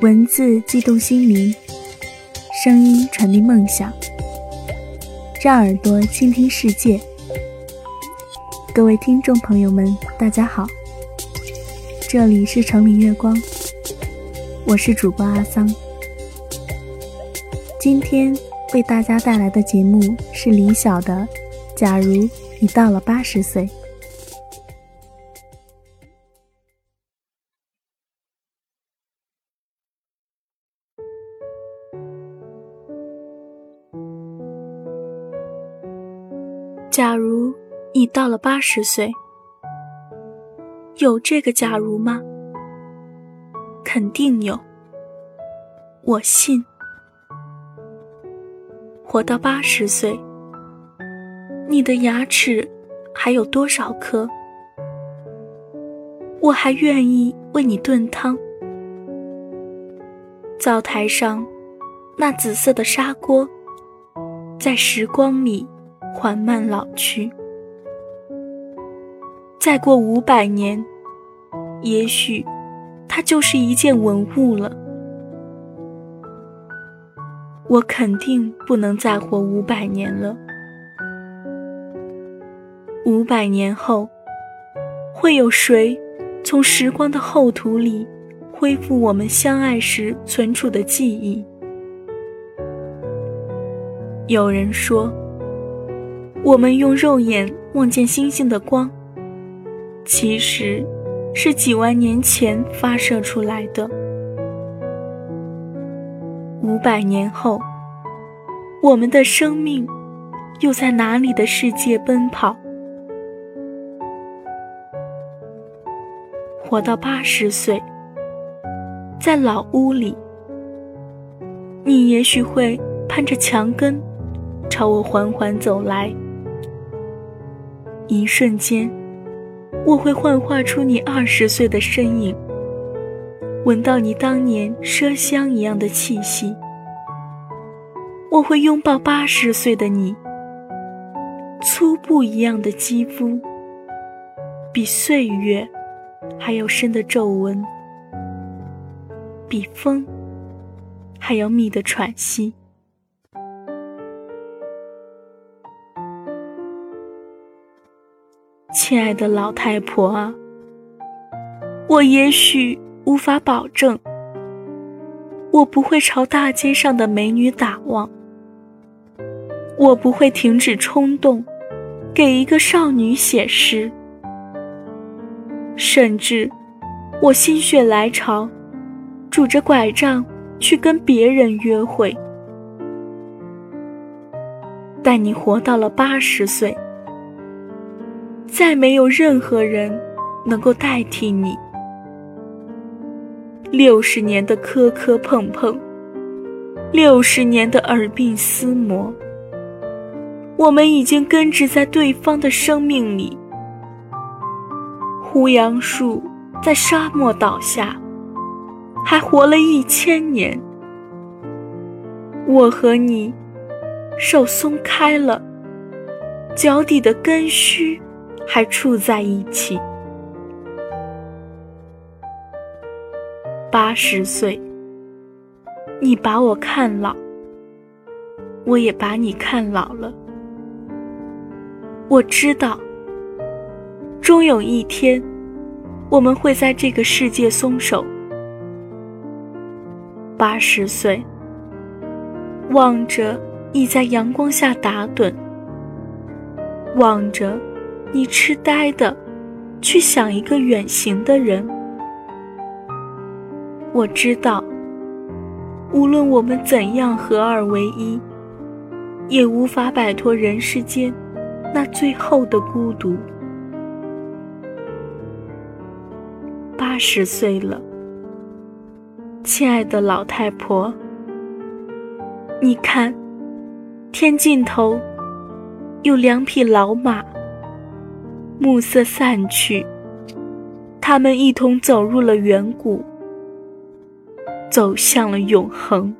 文字激动心灵，声音传递梦想，让耳朵倾听世界。各位听众朋友们，大家好，这里是城里月光，我是主播阿桑。今天为大家带来的节目是李晓的《假如你到了八十岁》。假如你到了八十岁，有这个假如吗？肯定有，我信。活到八十岁，你的牙齿还有多少颗？我还愿意为你炖汤。灶台上那紫色的砂锅，在时光里。缓慢老去，再过五百年，也许它就是一件文物了。我肯定不能再活五百年了。五百年后，会有谁从时光的厚土里恢复我们相爱时存储的记忆？有人说。我们用肉眼望见星星的光，其实是几万年前发射出来的。五百年后，我们的生命又在哪里的世界奔跑？活到八十岁，在老屋里，你也许会攀着墙根，朝我缓缓走来。一瞬间，我会幻化出你二十岁的身影，闻到你当年麝香一样的气息。我会拥抱八十岁的你，粗布一样的肌肤，比岁月还要深的皱纹，比风还要密的喘息。亲爱的老太婆啊，我也许无法保证，我不会朝大街上的美女打望，我不会停止冲动，给一个少女写诗，甚至我心血来潮，拄着拐杖去跟别人约会。但你活到了八十岁。再没有任何人能够代替你。六十年的磕磕碰碰，六十年的耳鬓厮磨，我们已经根植在对方的生命里。胡杨树在沙漠倒下，还活了一千年。我和你，手松开了，脚底的根须。还处在一起。八十岁，你把我看老，我也把你看老了。我知道，终有一天，我们会在这个世界松手。八十岁，望着你在阳光下打盹，望着。你痴呆的去想一个远行的人，我知道，无论我们怎样合二为一，也无法摆脱人世间那最后的孤独。八十岁了，亲爱的老太婆，你看，天尽头有两匹老马。暮色散去，他们一同走入了远古，走向了永恒。